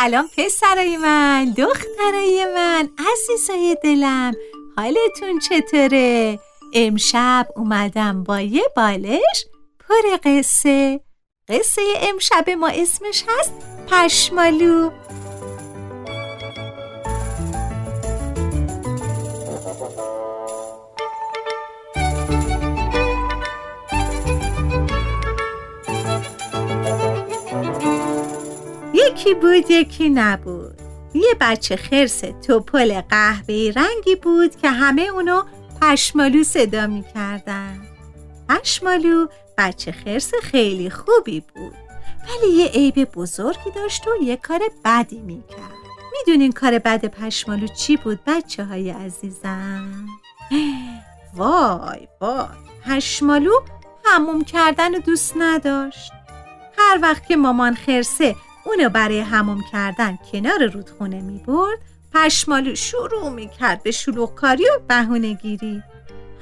سلام پسرای من دخترای من عزیزای دلم. حالتون چطوره؟ امشب اومدم با یه بالش پر قصه. قصه امشب ما اسمش هست پشمالو. یکی بود یکی نبود. یه بچه خرس توپل قهوه‌ای رنگی بود که همه اونو پشمالو صدا می‌کردن. پشمالو بچه خرس خیلی خوبی بود. ولی یه عیب بزرگی داشت و یه کار بدی می‌کرد. می‌دونین کار بد پشمالو چی بود بچه های عزیزم؟ وای وای. پشمالو هموم کردن دوست نداشت. هر وقت که مامان خرسه اونو برای هموم کردن کنار رودخونه می برد پشمالو شروع می کرد به شلوغکاری و بهونه گیری.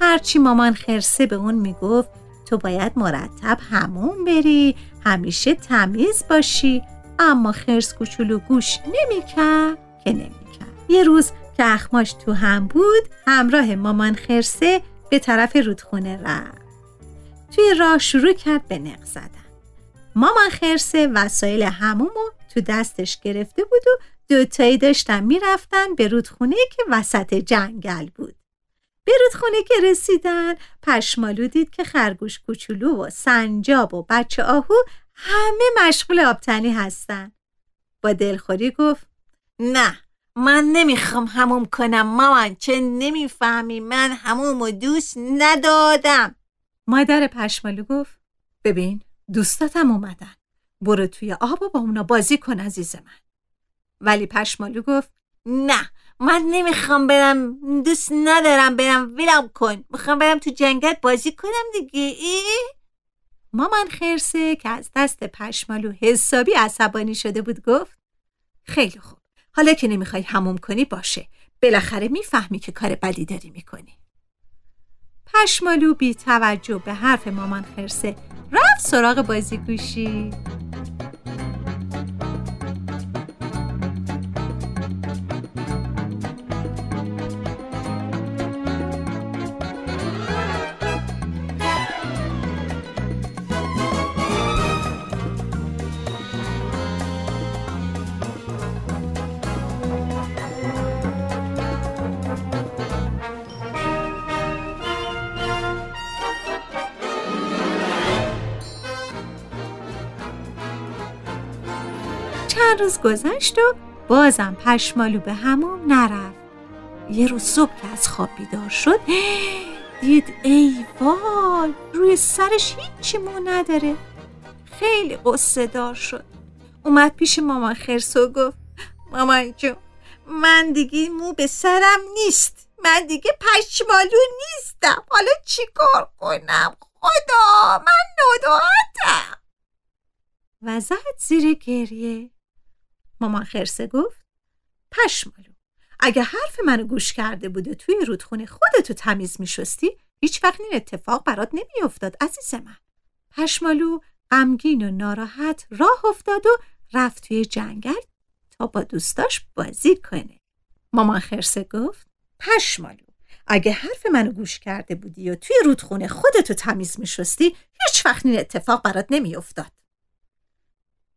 هرچی مامان خرسه به اون می گفت تو باید مرتب هموم بری همیشه تمیز باشی. اما خرس کوچولو گوش نمی کرد که نمی کرد. یه روز که اخماش تو هم بود همراه مامان خرسه به طرف رودخونه رفت. توی راه شروع کرد به نق زدن مامان خرسه وسایل همومو تو دستش گرفته بود و دوتایی داشتن می‌رفتن به رودخونه که وسط جنگل بود. به رودخونه که رسیدن پشمالو دید که خرگوش کوچولو و سنجاب و بچه آهو همه مشغول آبتنی هستن. با دلخوری گفت نه من نمی‌خوام هموم کنم مامان چه نمی‌فهمی من هموم دوست ندادم. مادر پشمالو گفت ببین دوستاتم اومدن. برو توی آب و با اونا بازی کن عزیز من. ولی پشمالو گفت نه من نمی‌خوام برم دوست ندارم برم ولم کن. می‌خوام برم تو جنگت بازی کنم دیگه ای؟ مامان خرسه که از دست پشمالو حسابی عصبانی شده بود گفت خیلی خوب. حالا که نمی‌خوای هموم کنی باشه. بالاخره می‌فهمی که کار بدی داری می‌کنی. پشمالو بی توجه به حرف مامان خرسه. رفت سراغ بازیگوشی. چند روز گذشت و بازم پشمالو به همون نرفت. یه روز صبح که از خواب بیدار شد دید ای وای روی سرش هیچی مو نداره. خیلی قصه دار شد. اومد پیش مامان خرس و گفت مامان جون من دیگه مو به سرم نیست. من دیگه پشمالو نیستم. حالا چی کار کنم؟ خدا من نداتم و زد زیر گریه. مامان خرسه گفت پشمالو اگه حرف منو گوش کرده بود و توی رودخونه خودتو تمیز میشستی هیچ وقت این اتفاق برات نمیافتاد عزیز من. پشمالو غمگین و ناراحت راه افتاد و رفت توی جنگل تا با دوستاش بازی کنه. مامان خرسه گفت پشمالو اگه حرف منو گوش کرده بودی و توی رودخونه خودتو تمیز میشستی هیچ وقت این اتفاق برات نمیافتاد.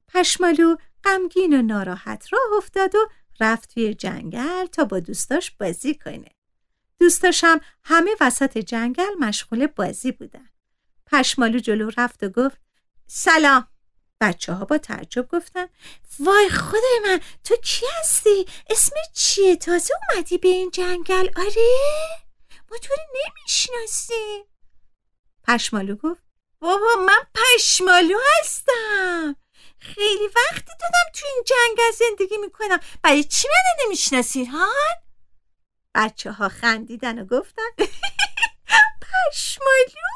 پشمالو غمگین و ناراحت راه افتاد و رفت توی جنگل تا با دوستاش بازی کنه. دوستاشم همه وسط جنگل مشغول بازی بودن. پشمالو جلو رفت و گفت سلام. بچه ها با تعجب گفتن وای خدای من تو کی هستی؟ اسم چیه؟ تازه اومدی به این جنگل آره؟ ما تو نمی‌شناسی پشمالو گفت بابا من پشمالو هستم خیلی وقتی دادم تو این جنگل زندگی می‌کنم. برای چی من نمی‌شناسید ها؟ بچه ها خندیدن و گفتن پشمالو؟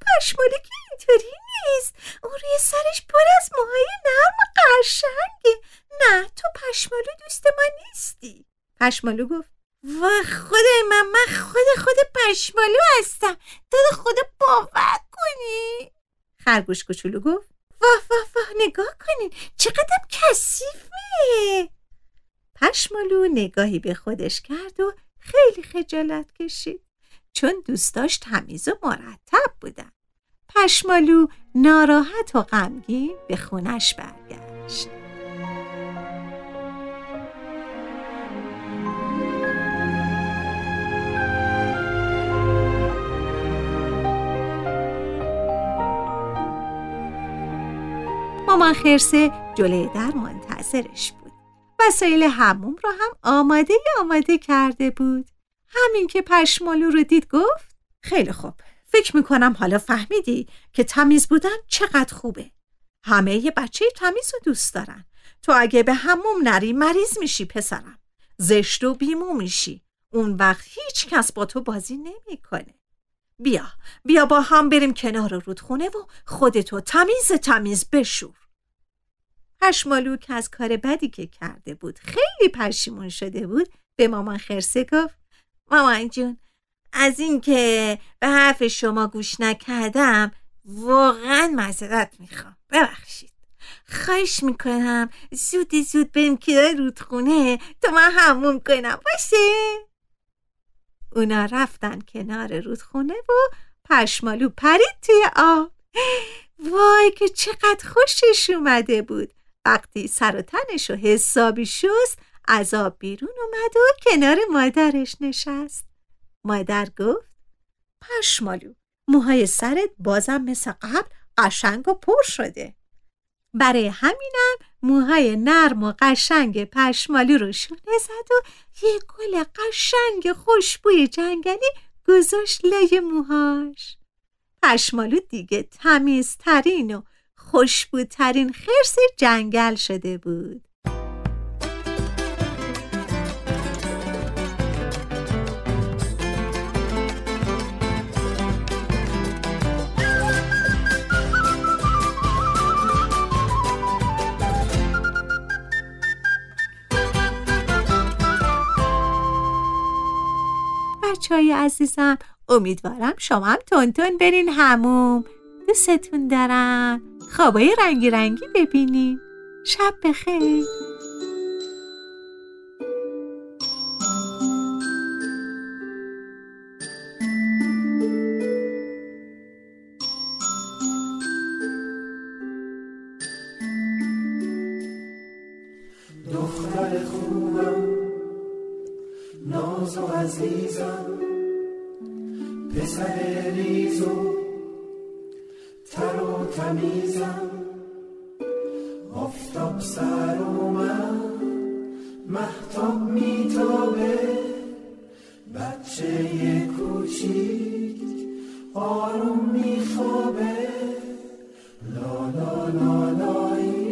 پشمالو که اینطوری نیست. اون روی سرش پر از موهای نرم و قشنگه. نه تو پشمالو دوست ما نیستی. پشمالو گفت و خدای من من خود خود پشمالو هستم. داد خدا باور کنی. خرگوش کوچولو گفت نگاه کنین. چقدر کثیفه. پشمالو نگاهی به خودش کرد و خیلی خجالت کشید. چون دوستاش تمیز و مرتب بودن. پشمالو ناراحت و غمگین به خونش برگشت. مامان خرسه جلوی در منتظرش بود. وسایل هموم را هم آماده آماده کرده بود. همین که پشمالو رو دید گفت خیلی خوب. فکر می‌کنم حالا فهمیدی که تمیز بودن چقدر خوبه. همه یه بچه تمیز رو دوست دارن. تو اگه به هموم نری مریض میشی پسرم. زشت و بیمو میشی. اون وقت هیچ کس با تو بازی نمی‌کنه. بیا بیا با هم بریم کنار رودخونه و خودتو تمیز تمیز بشور. پشمالو که از کار بدی که کرده بود خیلی پشیمون شده بود به مامان خرسه گفت مامان جون از اینکه به حرف شما گوش نکردم واقعا معذرت می‌خوام. ببخشید. خواهش می‌کنم زود زود بریم کنار رودخونه تا من هموم کنم. باشه؟ اونا رفتن کنار رودخونه و پشمالو پرید توی آب. وای که چقدر خوشش اومده بود. وقتی سر و تنش و حسابی شست از آب بیرون اومد و کنار مادرش نشست. مادر گفت پشمالو موهای سرت بازم مثل قبل قشنگ و پر شده. برای همینم موهای نرم و قشنگ پشمالو رو شونه زد و یه گل قشنگ خوشبوی جنگلی گذاشت لای موهاش. پشمالو دیگه تمیزترین و خوشبوترین خرس جنگل شده بود. بچه های عزیزم امیدوارم شما هم تونتون برین هموم. دوستتون دارم. خوابای رنگی رنگی ببینین شب بخیر. دختر خوبم ناز و عزیزم پسر و تمیزم آفتاب سر من محتاب میتابه. بچه کوچیک آروم میخوابه. لا لا لا لایی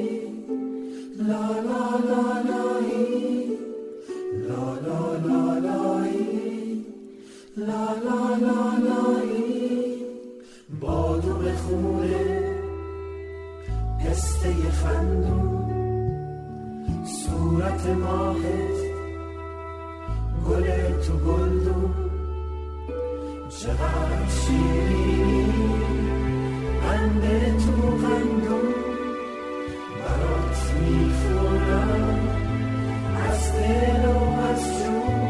تو گلدون. چقدر شیرینی. قند تو قندون. برات می‌خورم از دل و از جون.